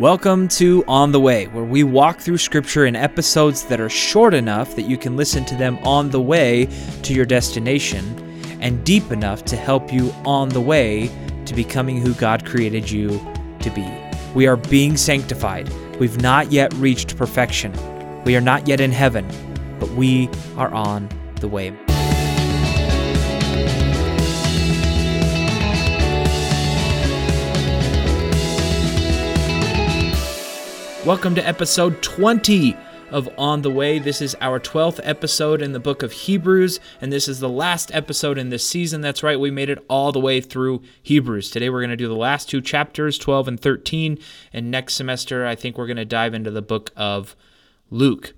Welcome to On the Way, where we walk through scripture in episodes that are short enough that you can listen to them on the way to your destination, and deep enough to help you on the way to becoming who God created you to be. We are being sanctified. We've not yet reached perfection. We are not yet in heaven, but we are on the way. Welcome to episode 20 of On the Way. This is our 12th episode in the book of Hebrews, and this is the last episode in this season. That's right, we made it all the way through Hebrews. Today we're going to do the last two chapters, 12 and 13, and next semester I think we're going to dive into the book of Luke.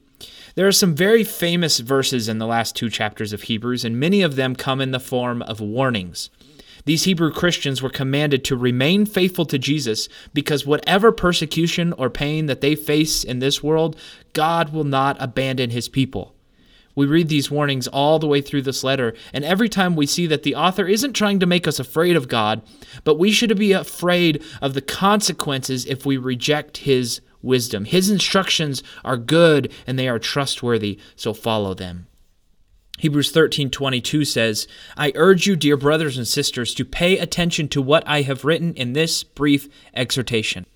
There are some very famous verses in the last two chapters of Hebrews, and many of them come in the form of warnings. These Hebrew Christians were commanded to remain faithful to Jesus because whatever persecution or pain that they face in this world, God will not abandon his people. We read these warnings all the way through this letter, and every time we see that the author isn't trying to make us afraid of God, but we should be afraid of the consequences if we reject his wisdom. His instructions are good and they are trustworthy, so follow them. Hebrews 13:22 says, "I urge you, dear brothers and sisters, to pay attention to what I have written in this brief exhortation."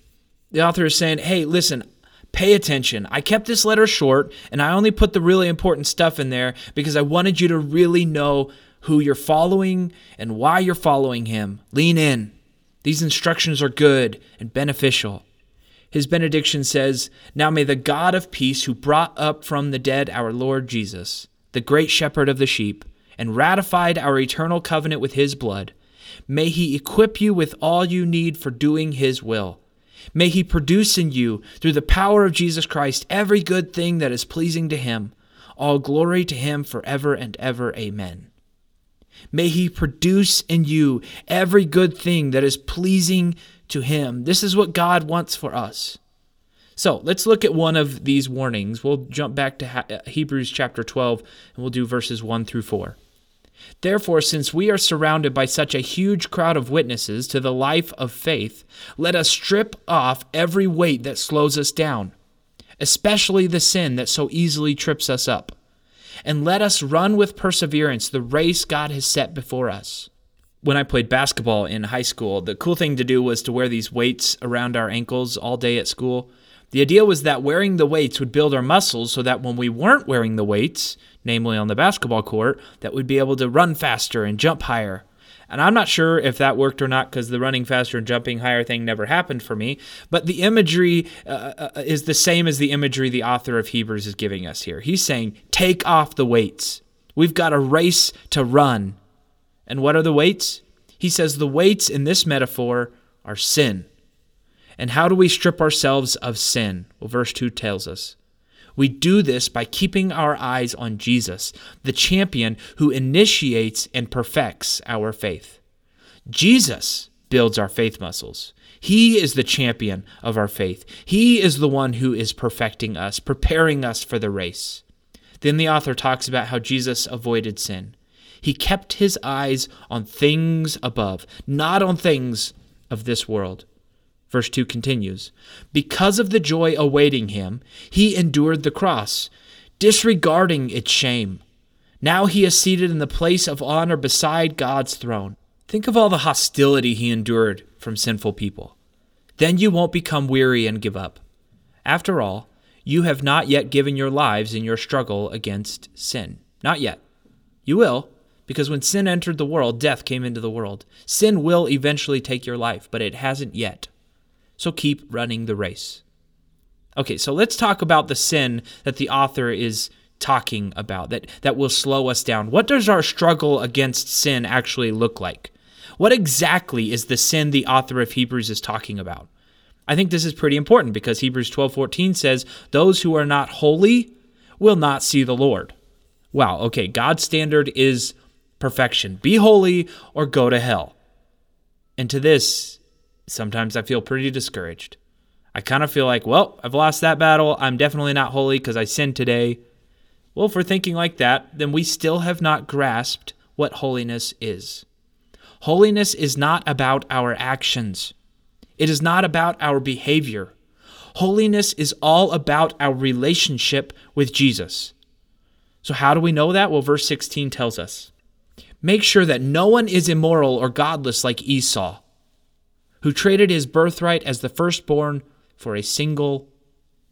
The author is saying, "Hey, listen, pay attention. I kept this letter short and I only put the really important stuff in there because I wanted you to really know who you're following and why you're following him. Lean in. These instructions are good and beneficial." His benediction says, Now may the God of peace, who brought up from the dead our Lord Jesus, the great shepherd of the sheep, and ratified our eternal covenant with his blood, may he equip you with all you need for doing his will. May he produce in you, through the power of Jesus Christ, every good thing that is pleasing to him. All glory to him forever and ever. Amen. May he produce in you every good thing that is pleasing to him. This is what God wants for us. So let's look at one of these warnings. We'll jump back to uh, Hebrews chapter 12 and we'll do verses 1 through 4. Therefore, since we are surrounded by such a huge crowd of witnesses to the life of faith, let us strip off every weight that slows us down, especially the sin that so easily trips us up. And let us run with perseverance the race God has set before us. When I played basketball in high school, the cool thing to do was to wear these weights around our ankles all day at school. The idea was that wearing the weights would build our muscles so that when we weren't wearing the weights, namely on the basketball court, that we'd be able to run faster and jump higher. And I'm not sure if that worked or not because the running faster and jumping higher thing never happened for me. But the imagery uh, uh, is the same as the imagery the author of Hebrews is giving us here. He's saying, take off the weights. We've got a race to run. And what are the weights? He says the weights in this metaphor are sin. And how do we strip ourselves of sin? Well, verse 2 tells us. We do this by keeping our eyes on Jesus, the champion who initiates and perfects our faith. Jesus builds our faith muscles. He is the champion of our faith. He is the one who is perfecting us, preparing us for the race. Then the author talks about how Jesus avoided sin. He kept his eyes on things above, not on things of this world. Verse 2 continues Because of the joy awaiting him, he endured the cross, disregarding its shame. Now he is seated in the place of honor beside God's throne. Think of all the hostility he endured from sinful people. Then you won't become weary and give up. After all, you have not yet given your lives in your struggle against sin. Not yet. You will, because when sin entered the world, death came into the world. Sin will eventually take your life, but it hasn't yet. So keep running the race. Okay, so let's talk about the sin that the author is talking about that, that will slow us down. What does our struggle against sin actually look like? What exactly is the sin the author of Hebrews is talking about? I think this is pretty important because Hebrews 12:14 says, "Those who are not holy will not see the Lord." Wow, okay, God's standard is perfection. Be holy or go to hell. And to this, sometimes I feel pretty discouraged. I kind of feel like, well, I've lost that battle. I'm definitely not holy because I sinned today. Well, if we're thinking like that, then we still have not grasped what holiness is. Holiness is not about our actions, it is not about our behavior. Holiness is all about our relationship with Jesus. So, how do we know that? Well, verse 16 tells us Make sure that no one is immoral or godless like Esau, who traded his birthright as the firstborn for a single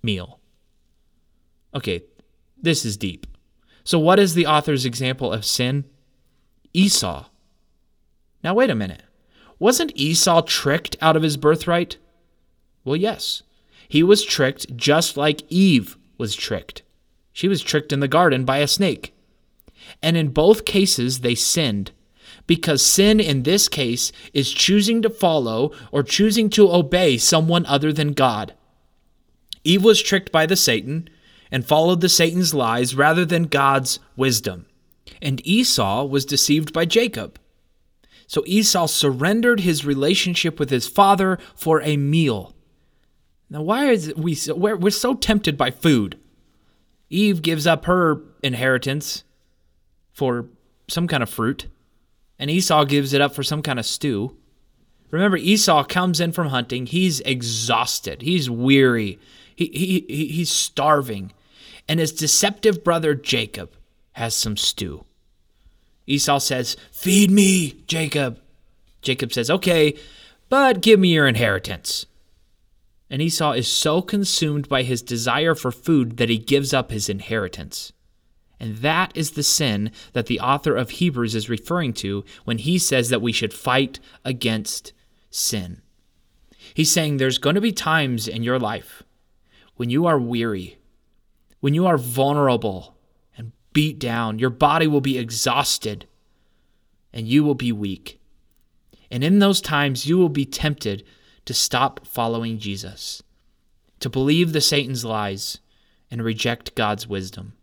meal. Okay, this is deep. So, what is the author's example of sin? Esau. Now, wait a minute. Wasn't Esau tricked out of his birthright? Well, yes. He was tricked just like Eve was tricked. She was tricked in the garden by a snake. And in both cases, they sinned. Because sin in this case is choosing to follow or choosing to obey someone other than God. Eve was tricked by the Satan and followed the Satan's lies rather than God's wisdom. And Esau was deceived by Jacob. So Esau surrendered his relationship with his father for a meal. Now, why is we so, we're, we're so tempted by food? Eve gives up her inheritance for some kind of fruit, and Esau gives it up for some kind of stew. Remember, Esau comes in from hunting. He's exhausted. He's weary. He, he, he's starving. And his deceptive brother Jacob has some stew. Esau says, Feed me, Jacob. Jacob says, Okay, but give me your inheritance. And Esau is so consumed by his desire for food that he gives up his inheritance. And that is the sin that the author of Hebrews is referring to when he says that we should fight against sin. He's saying there's going to be times in your life when you are weary, when you are vulnerable, and beat down. Your body will be exhausted and you will be weak. And in those times, you will be tempted to stop following Jesus, to believe the Satan's lies, and reject God's wisdom.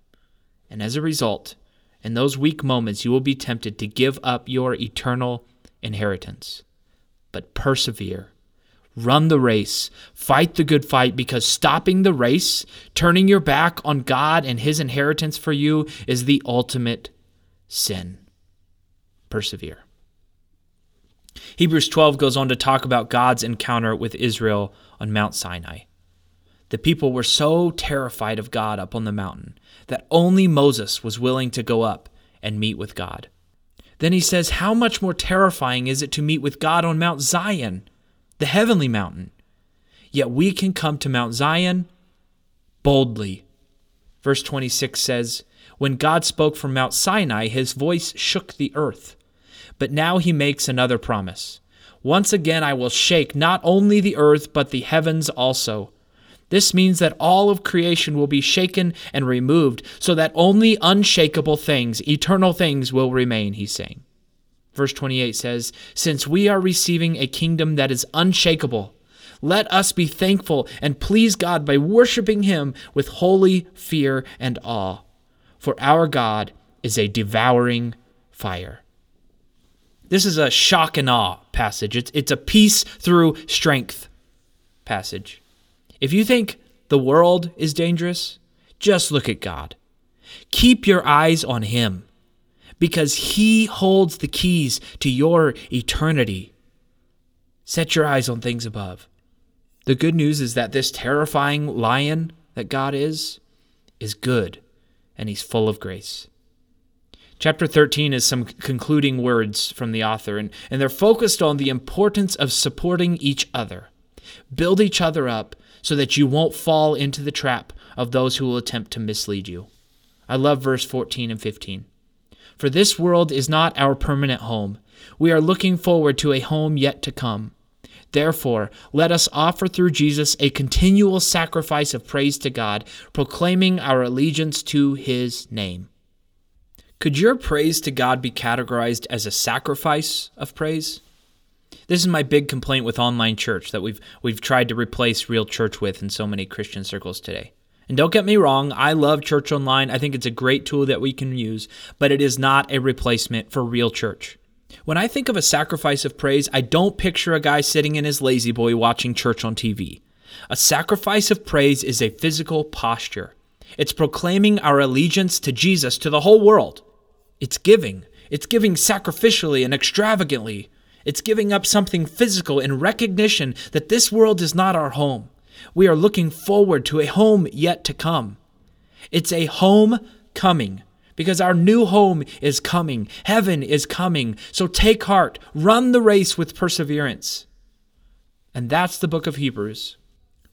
And as a result, in those weak moments, you will be tempted to give up your eternal inheritance. But persevere Run the race. Fight the good fight because stopping the race, turning your back on God and His inheritance for you, is the ultimate sin. Persevere. Hebrews 12 goes on to talk about God's encounter with Israel on Mount Sinai. The people were so terrified of God up on the mountain that only Moses was willing to go up and meet with God. Then he says, How much more terrifying is it to meet with God on Mount Zion? the heavenly mountain. Yet we can come to Mount Zion boldly. Verse 26 says, When God spoke from Mount Sinai, his voice shook the earth. But now he makes another promise. Once again I will shake not only the earth, but the heavens also. This means that all of creation will be shaken and removed, so that only unshakable things, eternal things, will remain, he's saying. Verse 28 says, Since we are receiving a kingdom that is unshakable, let us be thankful and please God by worshiping Him with holy fear and awe. For our God is a devouring fire. This is a shock and awe passage. It's, it's a peace through strength passage. If you think the world is dangerous, just look at God. Keep your eyes on Him because He holds the keys to your eternity. Set your eyes on things above. The good news is that this terrifying lion that God is, is good, and He's full of grace. Chapter 13 is some concluding words from the author, and, and they're focused on the importance of supporting each other. Build each other up so that you won't fall into the trap of those who will attempt to mislead you. I love verse 14 and 15. For this world is not our permanent home. We are looking forward to a home yet to come. Therefore, let us offer through Jesus a continual sacrifice of praise to God, proclaiming our allegiance to his name. Could your praise to God be categorized as a sacrifice of praise? This is my big complaint with online church that we've we've tried to replace real church with in so many Christian circles today. And don't get me wrong, I love Church Online. I think it's a great tool that we can use, but it is not a replacement for real church. When I think of a sacrifice of praise, I don't picture a guy sitting in his lazy boy watching church on TV. A sacrifice of praise is a physical posture. It's proclaiming our allegiance to Jesus to the whole world. It's giving. It's giving sacrificially and extravagantly. It's giving up something physical in recognition that this world is not our home We are looking forward to a home yet to come. It's a home coming because our new home is coming. Heaven is coming. So take heart, run the race with perseverance. And that's the book of Hebrews.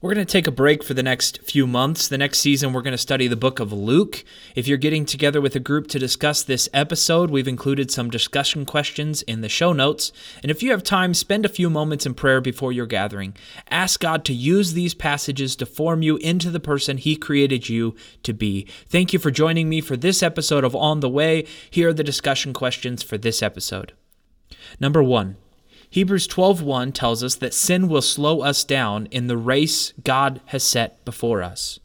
We're going to take a break for the next few months. The next season, we're going to study the book of Luke. If you're getting together with a group to discuss this episode, we've included some discussion questions in the show notes. And if you have time, spend a few moments in prayer before your gathering. Ask God to use these passages to form you into the person He created you to be. Thank you for joining me for this episode of On the Way. Here are the discussion questions for this episode. Number one, Hebrews 12:1 tells us that sin will slow us down in the race God has set before us.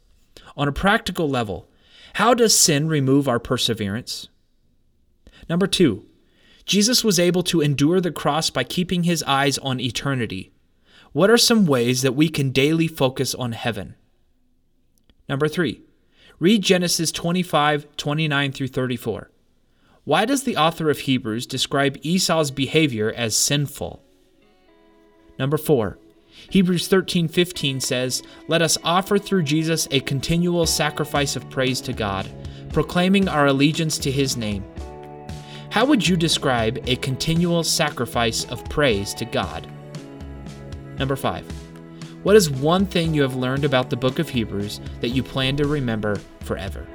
On a practical level, how does sin remove our perseverance? Number 2. Jesus was able to endure the cross by keeping his eyes on eternity. What are some ways that we can daily focus on heaven? Number 3. Read Genesis 25:29 through 34. Why does the author of Hebrews describe Esau's behavior as sinful? Number 4. Hebrews 13:15 says, "Let us offer through Jesus a continual sacrifice of praise to God, proclaiming our allegiance to his name." How would you describe a continual sacrifice of praise to God? Number 5. What is one thing you have learned about the book of Hebrews that you plan to remember forever?